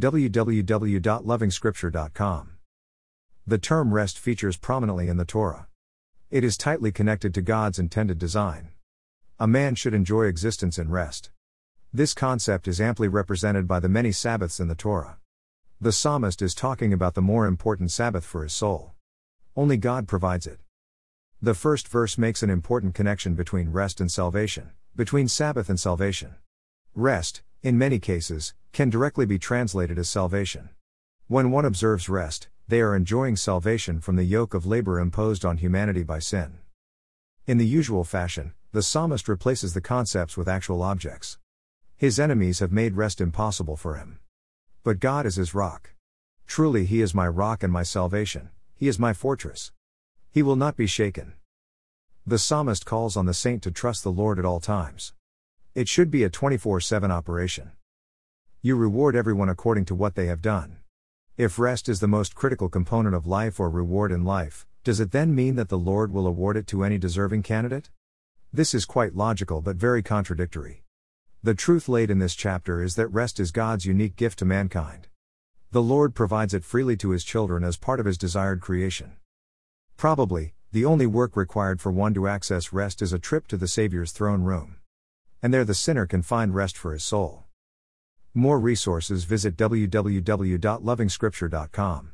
www.lovingscripture.com. The term rest features prominently in the Torah. It is tightly connected to God's intended design. A man should enjoy existence in rest. This concept is amply represented by the many Sabbaths in the Torah. The psalmist is talking about the more important Sabbath for his soul. Only God provides it. The first verse makes an important connection between rest and salvation, between Sabbath and salvation. Rest, in many cases, can directly be translated as salvation. When one observes rest, they are enjoying salvation from the yoke of labor imposed on humanity by sin. In the usual fashion, the psalmist replaces the concepts with actual objects. His enemies have made rest impossible for him. But God is his rock. Truly, He is my rock and my salvation, He is my fortress. He will not be shaken. The psalmist calls on the saint to trust the Lord at all times. It should be a 24 7 operation. You reward everyone according to what they have done. If rest is the most critical component of life or reward in life, does it then mean that the Lord will award it to any deserving candidate? This is quite logical but very contradictory. The truth laid in this chapter is that rest is God's unique gift to mankind. The Lord provides it freely to His children as part of His desired creation. Probably, the only work required for one to access rest is a trip to the Savior's throne room. And there the sinner can find rest for his soul. More resources visit www.lovingscripture.com.